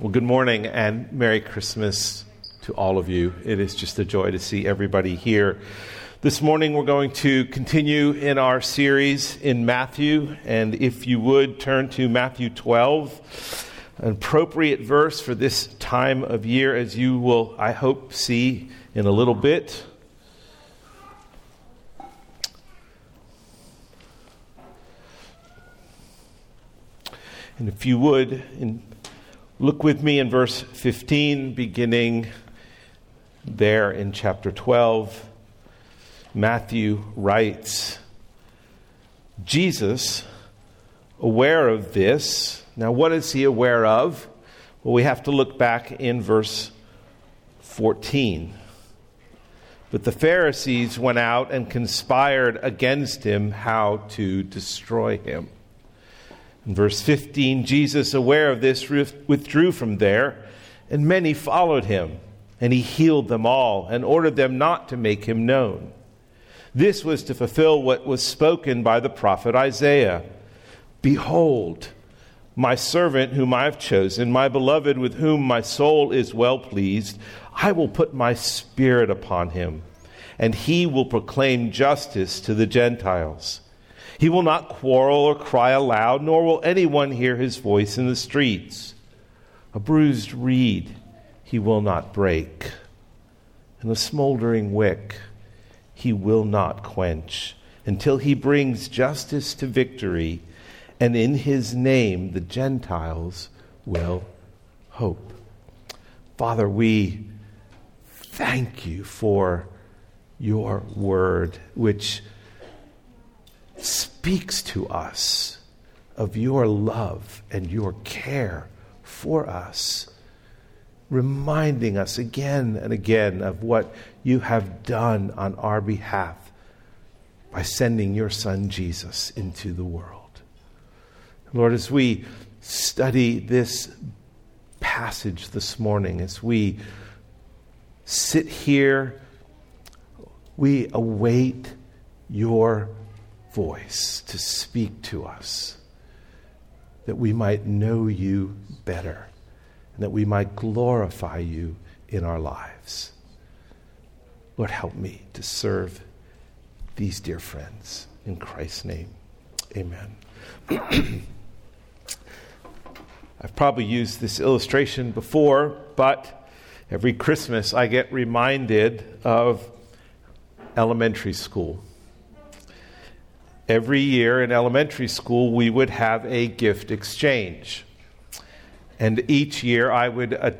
Well, good morning and Merry Christmas to all of you. It is just a joy to see everybody here. This morning we're going to continue in our series in Matthew, and if you would turn to Matthew 12, an appropriate verse for this time of year, as you will, I hope, see in a little bit. And if you would, in Look with me in verse 15, beginning there in chapter 12. Matthew writes Jesus, aware of this, now what is he aware of? Well, we have to look back in verse 14. But the Pharisees went out and conspired against him how to destroy him. In verse 15, Jesus, aware of this, withdrew from there, and many followed him. And he healed them all and ordered them not to make him known. This was to fulfill what was spoken by the prophet Isaiah Behold, my servant whom I have chosen, my beloved with whom my soul is well pleased. I will put my spirit upon him, and he will proclaim justice to the Gentiles. He will not quarrel or cry aloud, nor will anyone hear his voice in the streets. A bruised reed he will not break, and a smoldering wick he will not quench, until he brings justice to victory, and in his name the Gentiles will hope. Father, we thank you for your word, which speaks to us of your love and your care for us, reminding us again and again of what you have done on our behalf by sending your Son Jesus into the world. Lord, as we study this passage this morning, as we sit here, we await your voice to speak to us, that we might know you better, and that we might glorify you in our lives. Lord, help me to serve these dear friends. In Christ's name, amen. I've probably used this illustration before, but every Christmas I get reminded of elementary school. Every year in elementary school, we would have a gift exchange. And each year, I would, uh,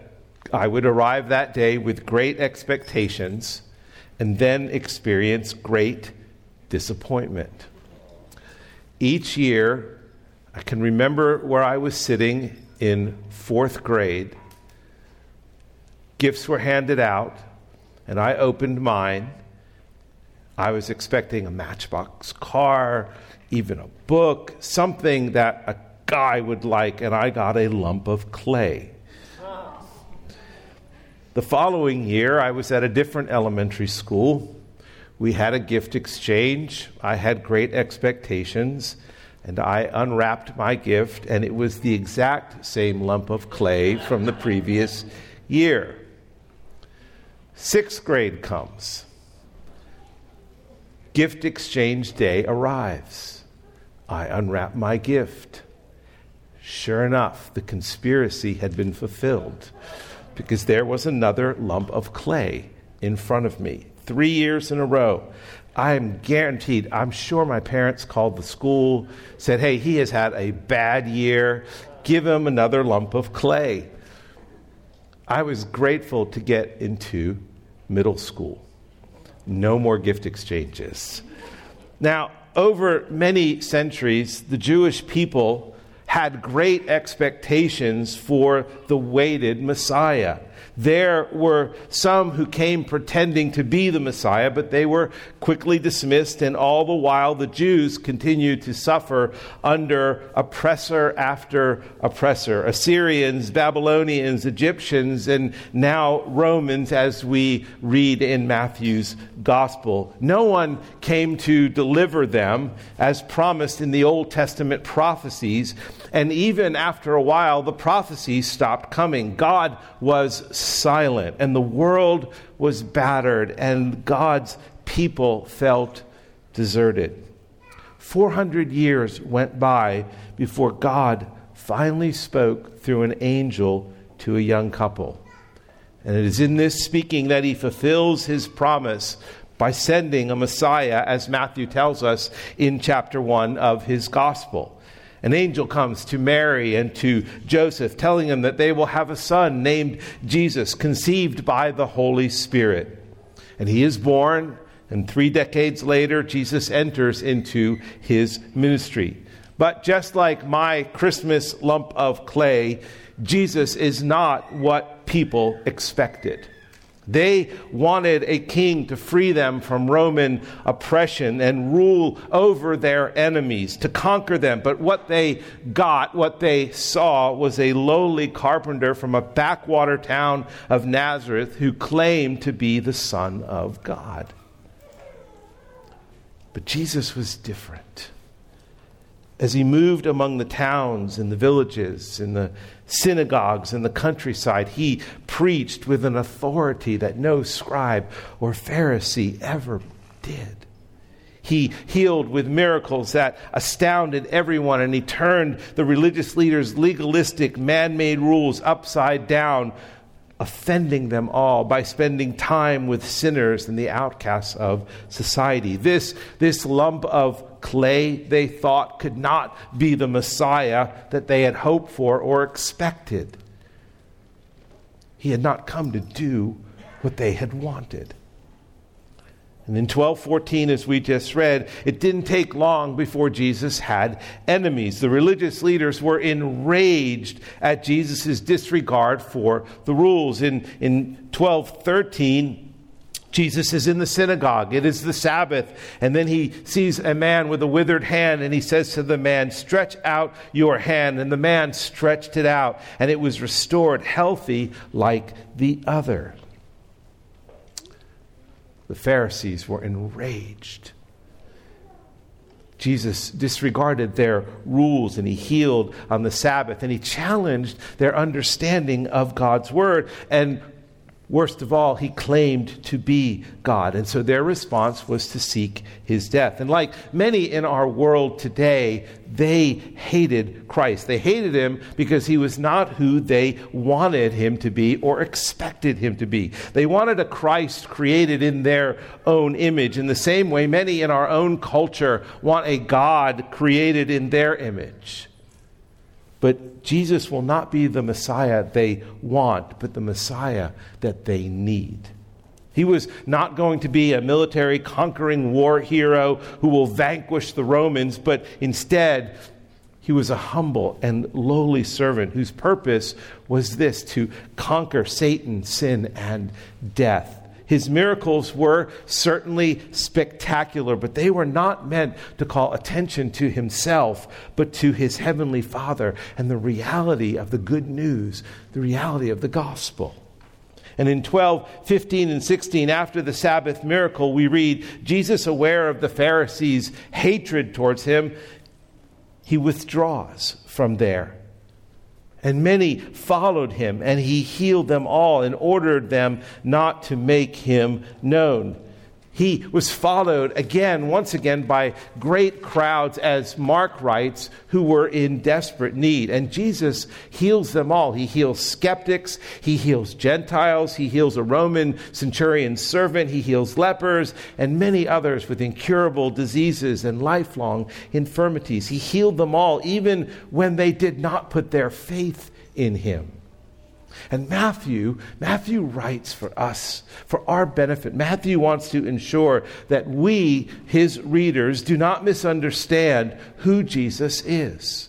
I would arrive that day with great expectations and then experience great disappointment. Each year, I can remember where I was sitting in fourth grade. Gifts were handed out, and I opened mine I was expecting a matchbox car, even a book, something that a guy would like, and I got a lump of clay. The following year, I was at a different elementary school. We had a gift exchange. I had great expectations, and I unwrapped my gift, and it was the exact same lump of clay from the previous year. Sixth grade comes gift exchange day arrives. I unwrap my gift. Sure enough, the conspiracy had been fulfilled because there was another lump of clay in front of me. Three years in a row. I am guaranteed, I'm sure my parents called the school, said, hey, he has had a bad year. Give him another lump of clay. I was grateful to get into middle school no more gift exchanges. Now, over many centuries, the Jewish people had great expectations for the waited Messiah. There were some who came pretending to be the Messiah, but they were quickly dismissed, and all the while the Jews continued to suffer under oppressor after oppressor Assyrians, Babylonians, Egyptians, and now Romans, as we read in Matthew's Gospel. No one came to deliver them as promised in the Old Testament prophecies, and even after a while, the prophecies stopped coming. God was silent, and the world was battered, and God's people felt deserted. 400 years went by before God finally spoke through an angel to a young couple. And it is in this speaking that he fulfills his promise by sending a Messiah, as Matthew tells us in chapter 1 of his gospel. An angel comes to Mary and to Joseph, telling them that they will have a son named Jesus, conceived by the Holy Spirit. And he is born, and three decades later, Jesus enters into his ministry. But just like my Christmas lump of clay, Jesus is not what people expected. They wanted a king to free them from Roman oppression and rule over their enemies, to conquer them. But what they got, what they saw, was a lowly carpenter from a backwater town of Nazareth who claimed to be the Son of God. But Jesus was different as he moved among the towns and the villages and the synagogues in the countryside, he preached with an authority that no scribe or Pharisee ever did. He healed with miracles that astounded everyone, and he turned the religious leaders' legalistic, man made rules upside down, offending them all by spending time with sinners and the outcasts of society. This, this lump of clay they thought could not be the Messiah that they had hoped for or expected. He had not come to do what they had wanted. And in 1214, as we just read, it didn't take long before Jesus had enemies. The religious leaders were enraged at Jesus' disregard for the rules. In, in 1213, Jesus is in the synagogue. It is the Sabbath. And then he sees a man with a withered hand, and he says to the man, Stretch out your hand. And the man stretched it out, and it was restored healthy like the other. The Pharisees were enraged. Jesus disregarded their rules and he healed on the Sabbath and he challenged their understanding of God's word. And Worst of all, he claimed to be God. And so their response was to seek his death. And like many in our world today, they hated Christ. They hated him because he was not who they wanted him to be or expected him to be. They wanted a Christ created in their own image. In the same way, many in our own culture want a God created in their image. But Jesus will not be the Messiah they want, but the Messiah that they need. He was not going to be a military conquering war hero who will vanquish the Romans, but instead, he was a humble and lowly servant whose purpose was this to conquer Satan, sin, and death. His miracles were certainly spectacular, but they were not meant to call attention to himself, but to his heavenly Father and the reality of the good news, the reality of the gospel. And in 12, 15, and 16, after the Sabbath miracle, we read Jesus, aware of the Pharisees' hatred towards him, he withdraws from there and many followed him, and he healed them all and ordered them not to make him known. He was followed again, once again, by great crowds, as Mark writes, who were in desperate need. And Jesus heals them all. He heals skeptics, he heals Gentiles, he heals a Roman centurion servant, he heals lepers, and many others with incurable diseases and lifelong infirmities. He healed them all, even when they did not put their faith in him. And Matthew, Matthew writes for us, for our benefit. Matthew wants to ensure that we, his readers, do not misunderstand who Jesus is.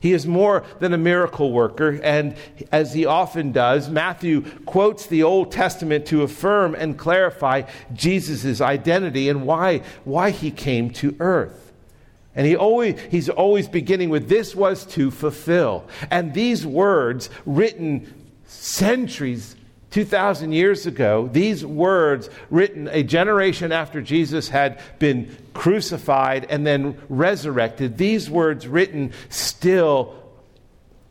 He is more than a miracle worker, and as he often does, Matthew quotes the Old Testament to affirm and clarify Jesus' identity and why, why he came to earth. And he always, he's always beginning with this was to fulfill. And these words, written centuries 2,000 years ago, these words, written a generation after Jesus had been crucified and then resurrected, these words written still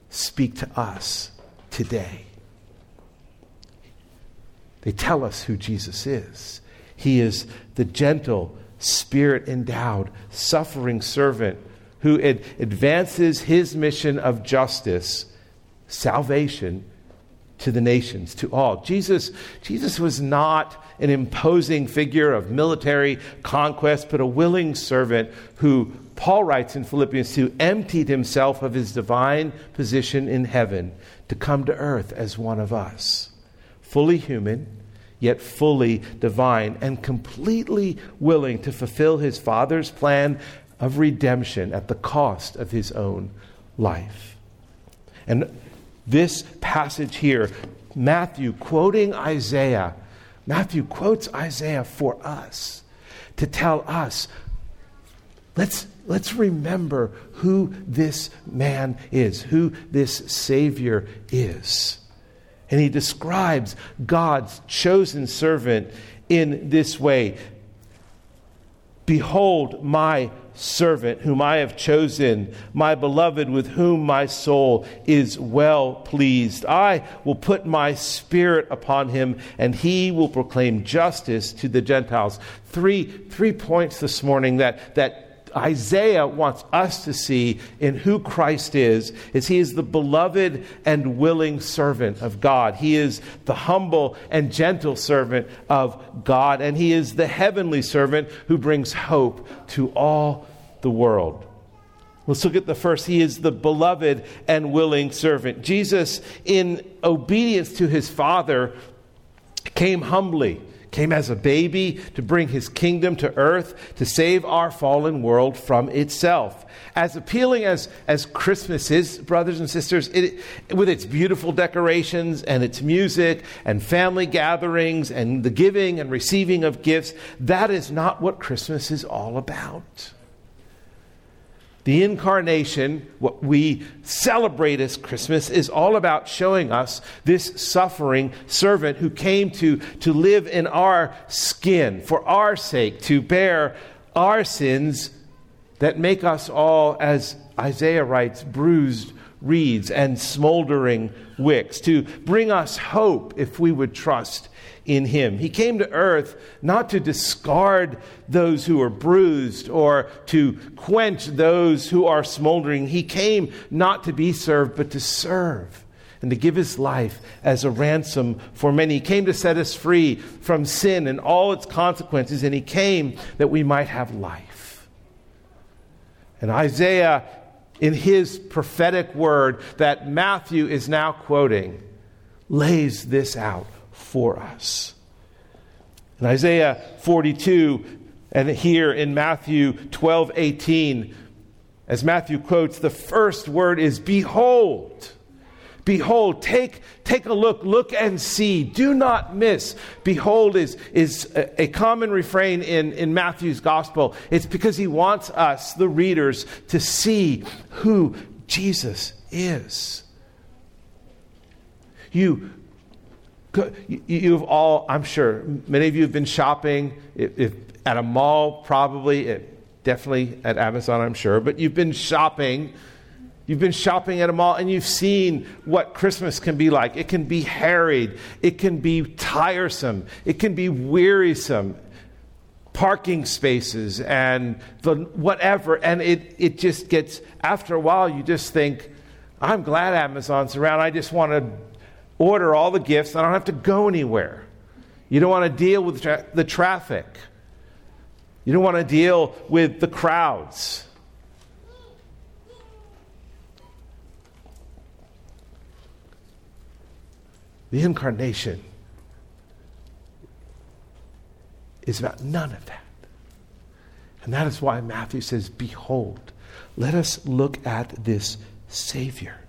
speak to us today. They tell us who Jesus is. He is the gentle, spirit endowed, suffering servant who ad- advances his mission of justice, salvation to the nations, to all. Jesus, Jesus was not an imposing figure of military conquest, but a willing servant who, Paul writes in Philippians 2, emptied himself of his divine position in heaven to come to earth as one of us. Fully human, yet fully divine, and completely willing to fulfill his Father's plan of redemption at the cost of his own life. And this passage here, Matthew quoting Isaiah, Matthew quotes Isaiah for us to tell us let's, let's remember who this man is, who this Savior is. And he describes God's chosen servant in this way Behold, my servant whom I have chosen, my beloved with whom my soul is well pleased. I will put my spirit upon him, and he will proclaim justice to the Gentiles. Three, three points this morning that, that Isaiah wants us to see in who Christ is is he is the beloved and willing servant of God. He is the humble and gentle servant of God and he is the heavenly servant who brings hope to all the world. Let's look at the first. He is the beloved and willing servant. Jesus, in obedience to his Father, came humbly came as a baby to bring his kingdom to earth to save our fallen world from itself. As appealing as, as Christmas is, brothers and sisters, it, with its beautiful decorations and its music and family gatherings and the giving and receiving of gifts, that is not what Christmas is all about. The incarnation, what we celebrate as Christmas, is all about showing us this suffering servant who came to, to live in our skin for our sake, to bear our sins that make us all, as Isaiah writes, bruised reeds and smoldering wicks, to bring us hope if we would trust in him. He came to earth not to discard those who are bruised or to quench those who are smoldering. He came not to be served, but to serve and to give his life as a ransom for many. He came to set us free from sin and all its consequences, and he came that we might have life. And Isaiah, in his prophetic word that Matthew is now quoting, lays this out for us. In Isaiah 42, and here in Matthew 12 18, as Matthew quotes, the first word is behold. Behold, take, take a look, look and see. Do not miss. Behold is, is a, a, common refrain in, in Matthew's gospel. It's because he wants us, the readers, to see who Jesus is. You You've all, I'm sure, many of you have been shopping if, if at a mall, probably, it, definitely at Amazon, I'm sure, but you've been shopping. You've been shopping at a mall and you've seen what Christmas can be like. It can be harried, it can be tiresome, it can be wearisome. Parking spaces and the whatever, and it, it just gets, after a while, you just think, I'm glad Amazon's around. I just want to order all the gifts. I don't have to go anywhere. You don't want to deal with tra- the traffic. You don't want to deal with the crowds. The incarnation is about none of that. And that is why Matthew says, Behold, let us look at this Savior.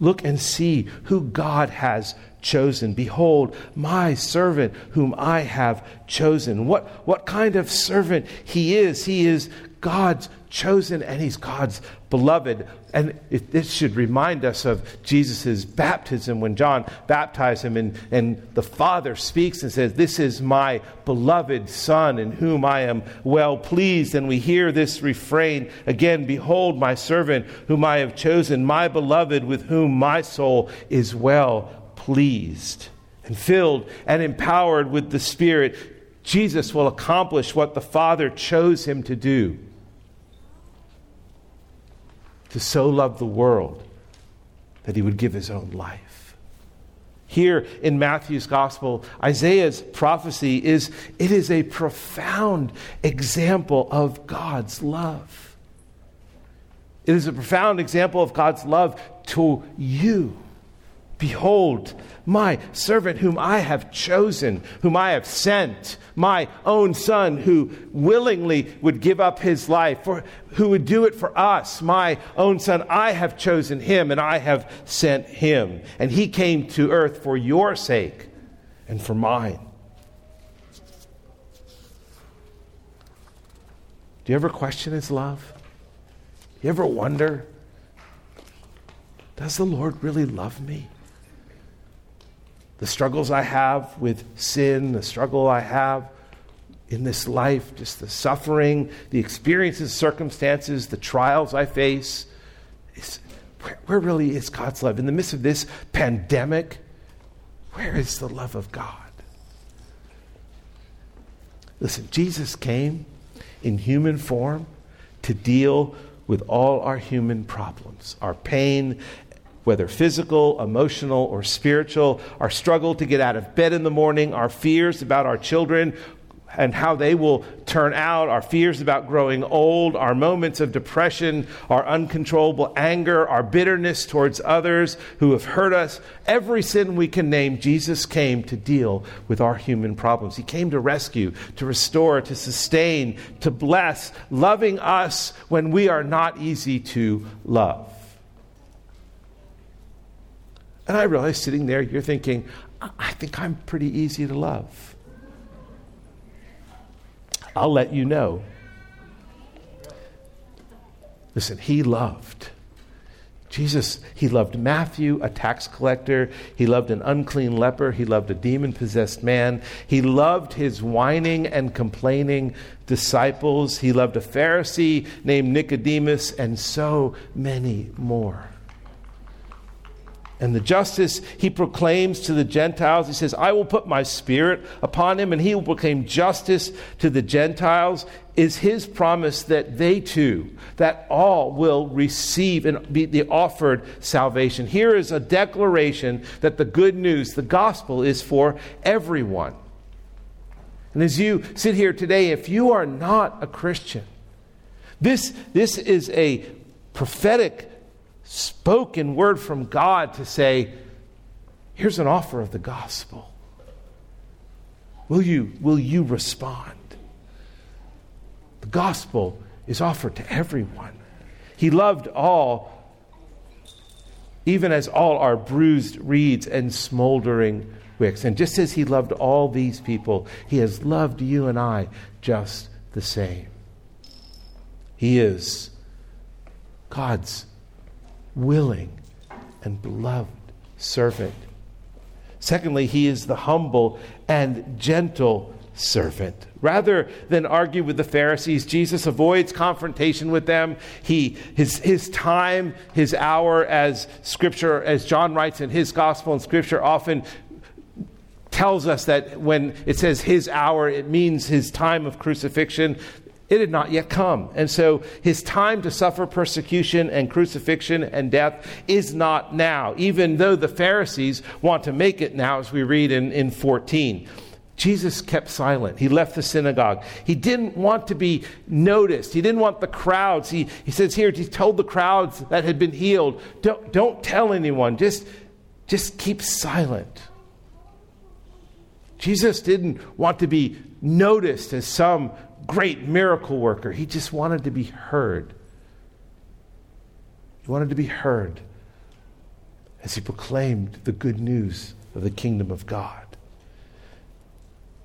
Look and see who God has chosen. Behold, my servant whom I have chosen. What, what kind of servant he is? He is God's chosen and he's God's beloved. And it, this should remind us of Jesus' baptism when John baptized him, and, and the Father speaks and says, This is my beloved Son in whom I am well pleased. And we hear this refrain again Behold, my servant whom I have chosen, my beloved with whom my soul is well pleased. And filled and empowered with the Spirit, Jesus will accomplish what the Father chose him to do to so love the world that he would give his own life. Here in Matthew's gospel, Isaiah's prophecy is it is a profound example of God's love. It is a profound example of God's love to you. Behold, my servant whom I have chosen, whom I have sent, my own son who willingly would give up his life, for, who would do it for us, my own son. I have chosen him and I have sent him. And he came to earth for your sake and for mine. Do you ever question his love? Do you ever wonder, does the Lord really love me? The struggles I have with sin, the struggle I have in this life, just the suffering, the experiences, circumstances, the trials I face. Where, where really is God's love? In the midst of this pandemic, where is the love of God? Listen, Jesus came in human form to deal with all our human problems, our pain whether physical, emotional, or spiritual, our struggle to get out of bed in the morning, our fears about our children and how they will turn out, our fears about growing old, our moments of depression, our uncontrollable anger, our bitterness towards others who have hurt us. Every sin we can name, Jesus came to deal with our human problems. He came to rescue, to restore, to sustain, to bless, loving us when we are not easy to love. And I realize sitting there, you're thinking, I think I'm pretty easy to love. I'll let you know. Listen, he loved. Jesus, he loved Matthew, a tax collector. He loved an unclean leper. He loved a demon possessed man. He loved his whining and complaining disciples. He loved a Pharisee named Nicodemus, and so many more and the justice he proclaims to the Gentiles. He says, I will put my spirit upon him, and he will proclaim justice to the Gentiles, is his promise that they too, that all will receive and be the offered salvation. Here is a declaration that the good news, the gospel, is for everyone. And as you sit here today, if you are not a Christian, this, this is a prophetic spoken word from God to say, here's an offer of the gospel. Will you, will you respond? The gospel is offered to everyone. He loved all, even as all are bruised reeds and smoldering wicks. And just as He loved all these people, He has loved you and I just the same. He is God's willing and beloved servant. Secondly, he is the humble and gentle servant. Rather than argue with the Pharisees, Jesus avoids confrontation with them. He, his, his time, his hour, as Scripture, as John writes in his gospel and Scripture, often tells us that when it says his hour, it means his time of crucifixion. It had not yet come. And so his time to suffer persecution and crucifixion and death is not now, even though the Pharisees want to make it now, as we read in, in 14. Jesus kept silent. He left the synagogue. He didn't want to be noticed. He didn't want the crowds. He, he says here, he told the crowds that had been healed, don't, don't tell anyone. Just, just keep silent. Jesus didn't want to be noticed as some great miracle worker. He just wanted to be heard. He wanted to be heard as he proclaimed the good news of the kingdom of God.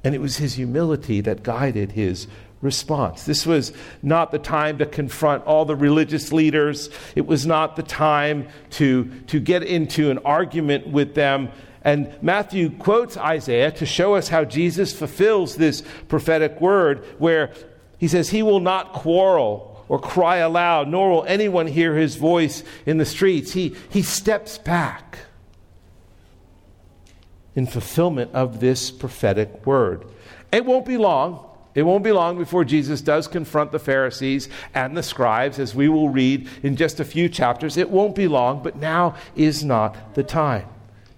And it was his humility that guided his response. This was not the time to confront all the religious leaders. It was not the time to, to get into an argument with them. And Matthew quotes Isaiah to show us how Jesus fulfills this prophetic word, where he says, He will not quarrel or cry aloud, nor will anyone hear his voice in the streets. He, he steps back in fulfillment of this prophetic word. It won't be long. It won't be long before Jesus does confront the Pharisees and the scribes, as we will read in just a few chapters. It won't be long, but now is not the time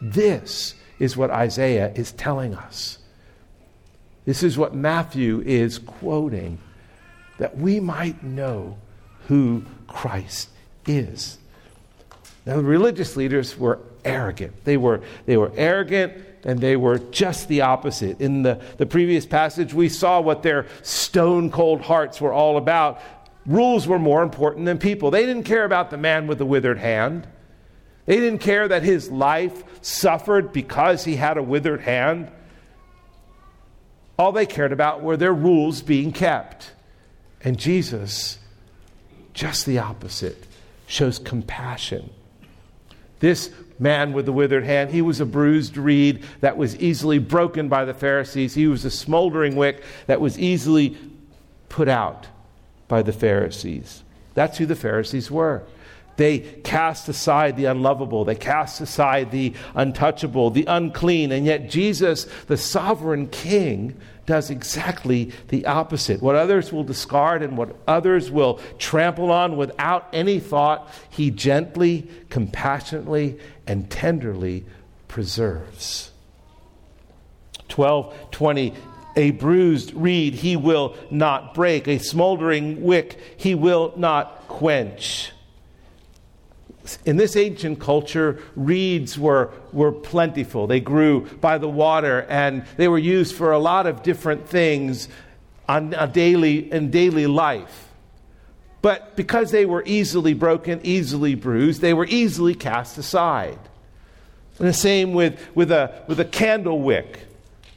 This is what Isaiah is telling us. This is what Matthew is quoting that we might know who Christ is. Now, the religious leaders were arrogant. They were, they were arrogant and they were just the opposite. In the, the previous passage, we saw what their stone cold hearts were all about. Rules were more important than people. They didn't care about the man with the withered hand. They didn't care that his life suffered because he had a withered hand. All they cared about were their rules being kept. And Jesus, just the opposite, shows compassion. This man with the withered hand, he was a bruised reed that was easily broken by the Pharisees. He was a smoldering wick that was easily put out by the Pharisees. That's who the Pharisees were. They cast aside the unlovable. They cast aside the untouchable, the unclean. And yet, Jesus, the sovereign king, does exactly the opposite. What others will discard and what others will trample on without any thought, he gently, compassionately, and tenderly preserves. 1220 a bruised reed he will not break, a smoldering wick he will not quench in this ancient culture, reeds were, were plentiful. They grew by the water and they were used for a lot of different things on a daily, in daily life. But because they were easily broken, easily bruised, they were easily cast aside. And the same with, with, a, with a candle wick,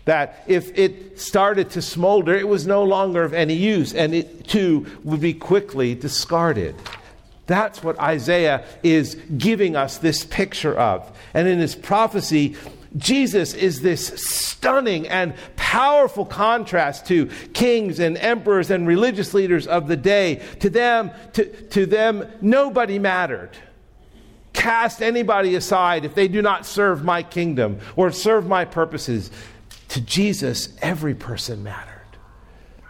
that if it started to smolder, it was no longer of any use, and it too would be quickly discarded. That's what Isaiah is giving us this picture of. And in his prophecy, Jesus is this stunning and powerful contrast to kings and emperors and religious leaders of the day. To them, to, to them, nobody mattered. Cast anybody aside if they do not serve my kingdom or serve my purposes. To Jesus, every person mattered.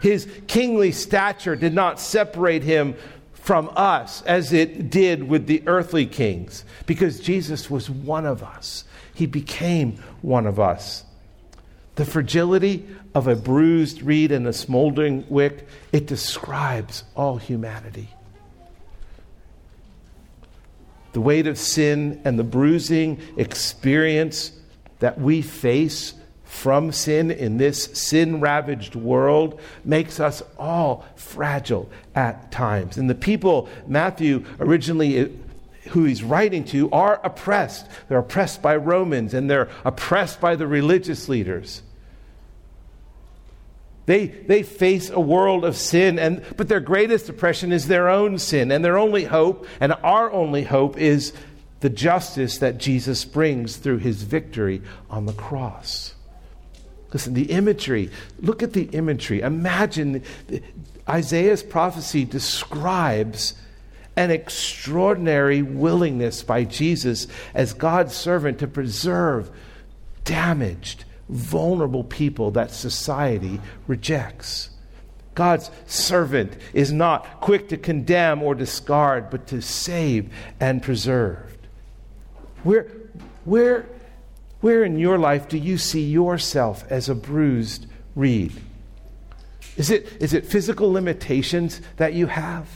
His kingly stature did not separate him from us as it did with the earthly kings, because Jesus was one of us. He became one of us. The fragility of a bruised reed and a smoldering wick, it describes all humanity. The weight of sin and the bruising experience that we face from sin in this sin ravaged world makes us all fragile at times. And the people Matthew originally eh, who he's writing to are oppressed. They're oppressed by Romans and they're oppressed by the religious leaders. They, they face a world of sin, and, but their greatest oppression is their own sin. And their only hope, and our only hope, is the justice that Jesus brings through his victory on the cross. Listen, the imagery, look at the imagery. Imagine Isaiah's prophecy describes an extraordinary willingness by Jesus as God's servant to preserve damaged, vulnerable people that society rejects. God's servant is not quick to condemn or discard, but to save and preserve. Where, where, where in your life do you see yourself as a bruised reed? Is it, is it physical limitations that you have?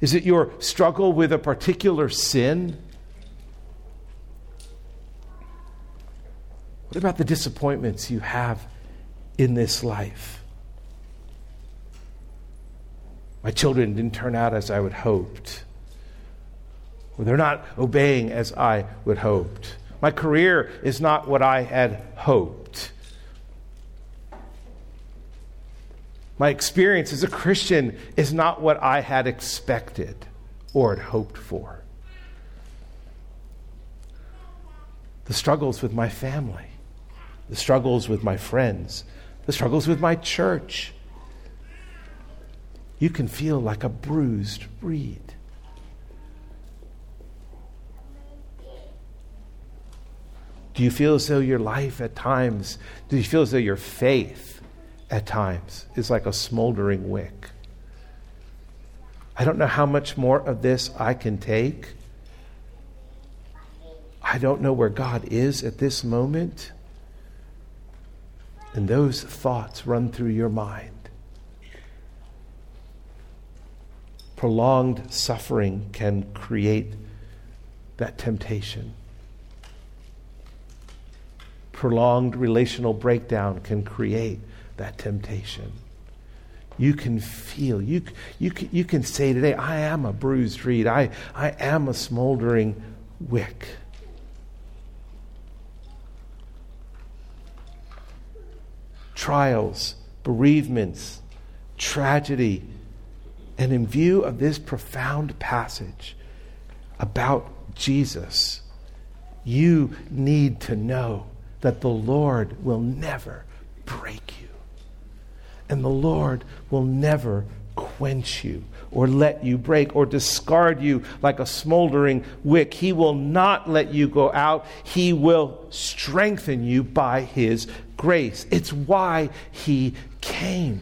Is it your struggle with a particular sin? What about the disappointments you have in this life? My children didn't turn out as I would hoped. Or they're not obeying as I would hoped. My career is not what I had hoped. My experience as a Christian is not what I had expected or had hoped for. The struggles with my family, the struggles with my friends, the struggles with my church. You can feel like a bruised reed. Do you feel as though your life at times, do you feel as though your faith at times is like a smoldering wick? I don't know how much more of this I can take. I don't know where God is at this moment. And those thoughts run through your mind. Prolonged suffering can create that temptation prolonged relational breakdown can create that temptation. You can feel, you, you, you can say today, I am a bruised reed, I, I am a smoldering wick. Trials, bereavements, tragedy, and in view of this profound passage about Jesus, you need to know that the Lord will never break you. And the Lord will never quench you or let you break or discard you like a smoldering wick. He will not let you go out. He will strengthen you by His grace. It's why He came.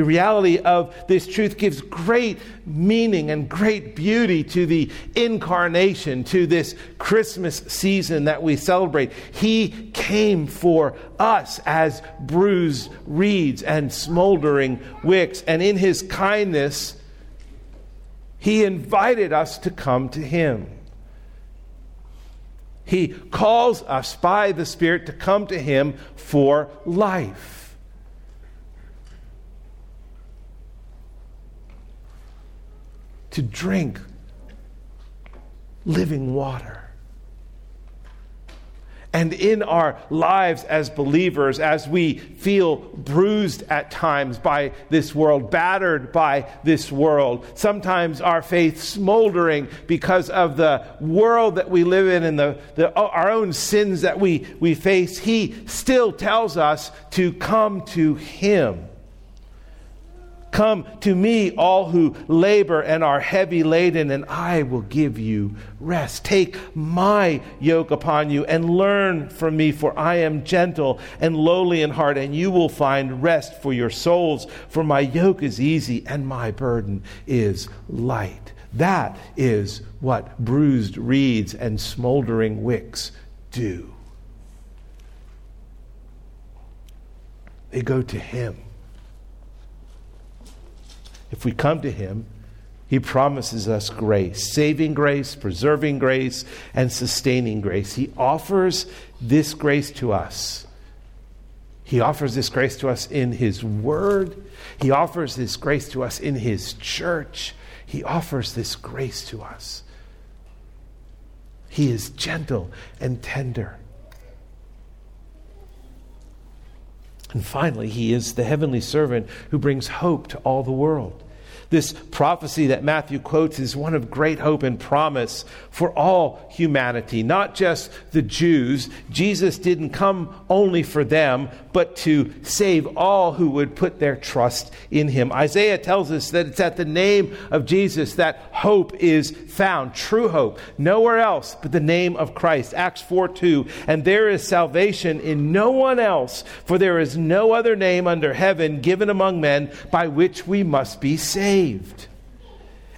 The reality of this truth gives great meaning and great beauty to the incarnation, to this Christmas season that we celebrate. He came for us as bruised reeds and smoldering wicks, and in his kindness, he invited us to come to him. He calls us by the Spirit to come to him for life. To drink living water. And in our lives as believers, as we feel bruised at times by this world, battered by this world, sometimes our faith smoldering because of the world that we live in and the, the, our own sins that we, we face, He still tells us to come to Him Come to me, all who labor and are heavy laden, and I will give you rest. Take my yoke upon you and learn from me, for I am gentle and lowly in heart, and you will find rest for your souls. For my yoke is easy and my burden is light. That is what bruised reeds and smoldering wicks do. They go to Him if we come to Him, He promises us grace, saving grace, preserving grace, and sustaining grace. He offers this grace to us. He offers this grace to us in His Word. He offers this grace to us in His church. He offers this grace to us. He is gentle and tender. And finally, he is the heavenly servant who brings hope to all the world. This prophecy that Matthew quotes is one of great hope and promise for all humanity, not just the Jews. Jesus didn't come only for them, but to save all who would put their trust in him. Isaiah tells us that it's at the name of Jesus that hope is found, true hope, nowhere else but the name of Christ. Acts 4 2. And there is salvation in no one else, for there is no other name under heaven given among men by which we must be saved.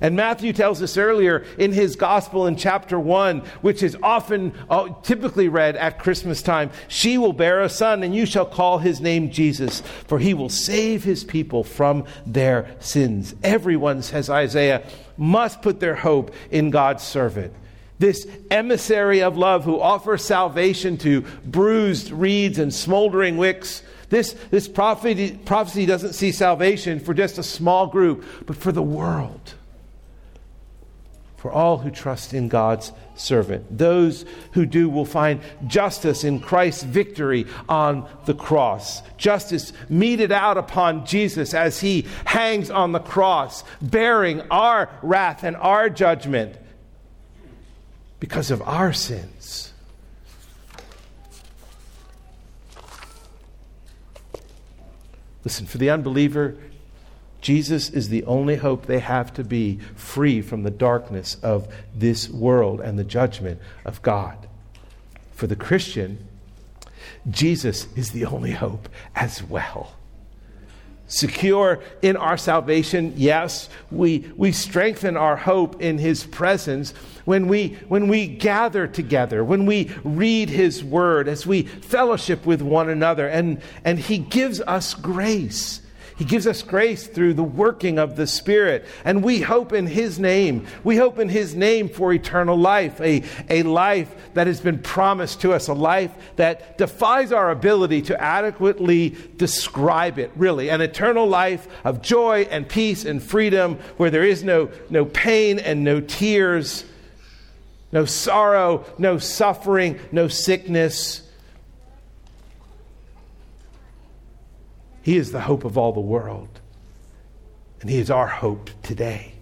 And Matthew tells us earlier in his gospel in chapter 1, which is often uh, typically read at Christmas time, she will bear a son, and you shall call his name Jesus, for he will save his people from their sins. Everyone, says Isaiah, must put their hope in God's servant. This emissary of love who offers salvation to bruised reeds and smoldering wicks this, this prophecy, prophecy doesn't see salvation for just a small group, but for the world. For all who trust in God's servant. Those who do will find justice in Christ's victory on the cross. Justice meted out upon Jesus as he hangs on the cross, bearing our wrath and our judgment because of our sins. Listen, for the unbeliever, Jesus is the only hope they have to be free from the darkness of this world and the judgment of God. For the Christian, Jesus is the only hope as well. Secure in our salvation, yes, we, we strengthen our hope in His presence when we, when we gather together, when we read His Word, as we fellowship with one another, and, and He gives us grace. He gives us grace through the working of the Spirit. And we hope in His name. We hope in His name for eternal life, a, a life that has been promised to us, a life that defies our ability to adequately describe it, really. An eternal life of joy and peace and freedom where there is no, no pain and no tears no sorrow, no suffering, no sickness. He is the hope of all the world, and He is our hope today.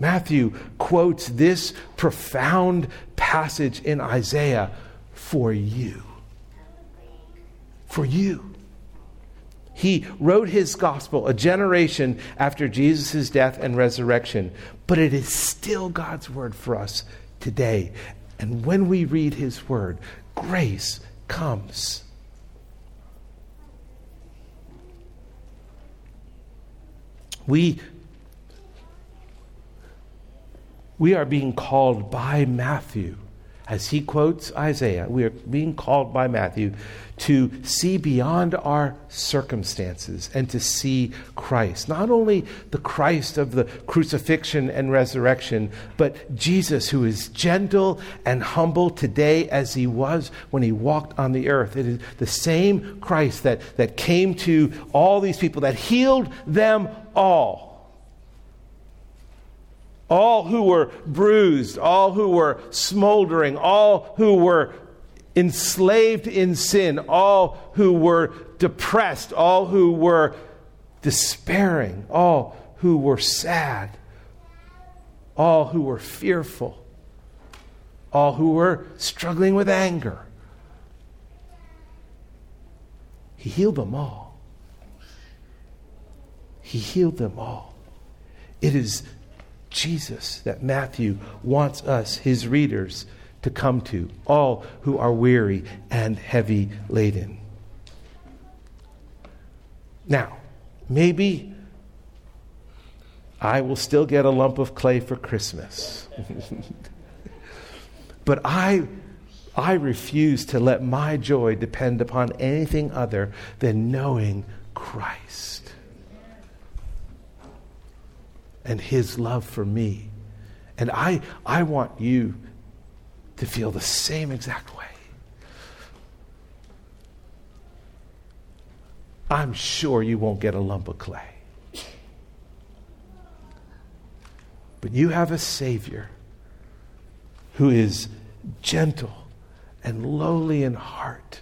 Matthew quotes this profound passage in Isaiah for you. For you. He wrote his gospel a generation after Jesus' death and resurrection, but it is still God's word for us today. And when we read his word, grace comes. We, we are being called by Matthew as he quotes Isaiah, we are being called by Matthew to see beyond our circumstances and to see Christ. Not only the Christ of the crucifixion and resurrection, but Jesus, who is gentle and humble today as he was when he walked on the earth. It is the same Christ that, that came to all these people, that healed them all all who were bruised, all who were smoldering, all who were enslaved in sin, all who were depressed, all who were despairing, all who were sad, all who were fearful, all who were struggling with anger. He healed them all. He healed them all. It is Jesus that Matthew wants us, his readers, to come to, all who are weary and heavy laden. Now, maybe I will still get a lump of clay for Christmas. but I, I refuse to let my joy depend upon anything other than knowing Christ and his love for me. And I, I want you to feel the same exact way. I'm sure you won't get a lump of clay. But you have a Savior who is gentle and lowly in heart,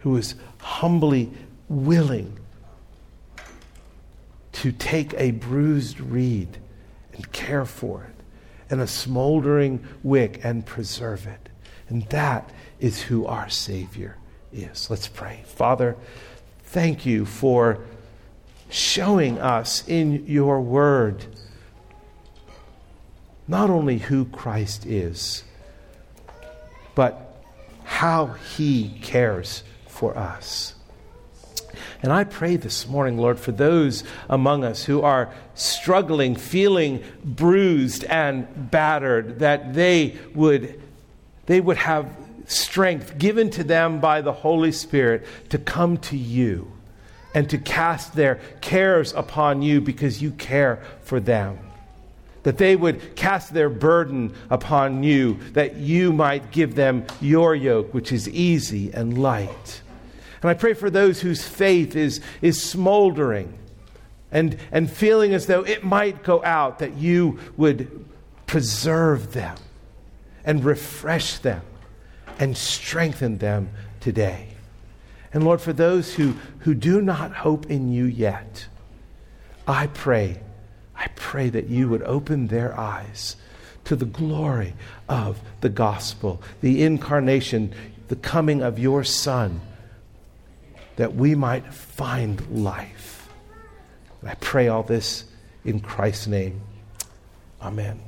who is humbly willing to take a bruised reed and care for it, and a smoldering wick and preserve it. And that is who our Savior is. Let's pray. Father, thank you for showing us in your word not only who Christ is, but how he cares for us. And I pray this morning, Lord, for those among us who are struggling, feeling bruised and battered, that they would, they would have strength given to them by the Holy Spirit to come to you and to cast their cares upon you because you care for them. That they would cast their burden upon you, that you might give them your yoke, which is easy and light. And I pray for those whose faith is, is smoldering and, and feeling as though it might go out, that you would preserve them and refresh them and strengthen them today. And Lord, for those who, who do not hope in you yet, I pray, I pray that you would open their eyes to the glory of the gospel, the incarnation, the coming of your Son that we might find life. I pray all this in Christ's name. Amen.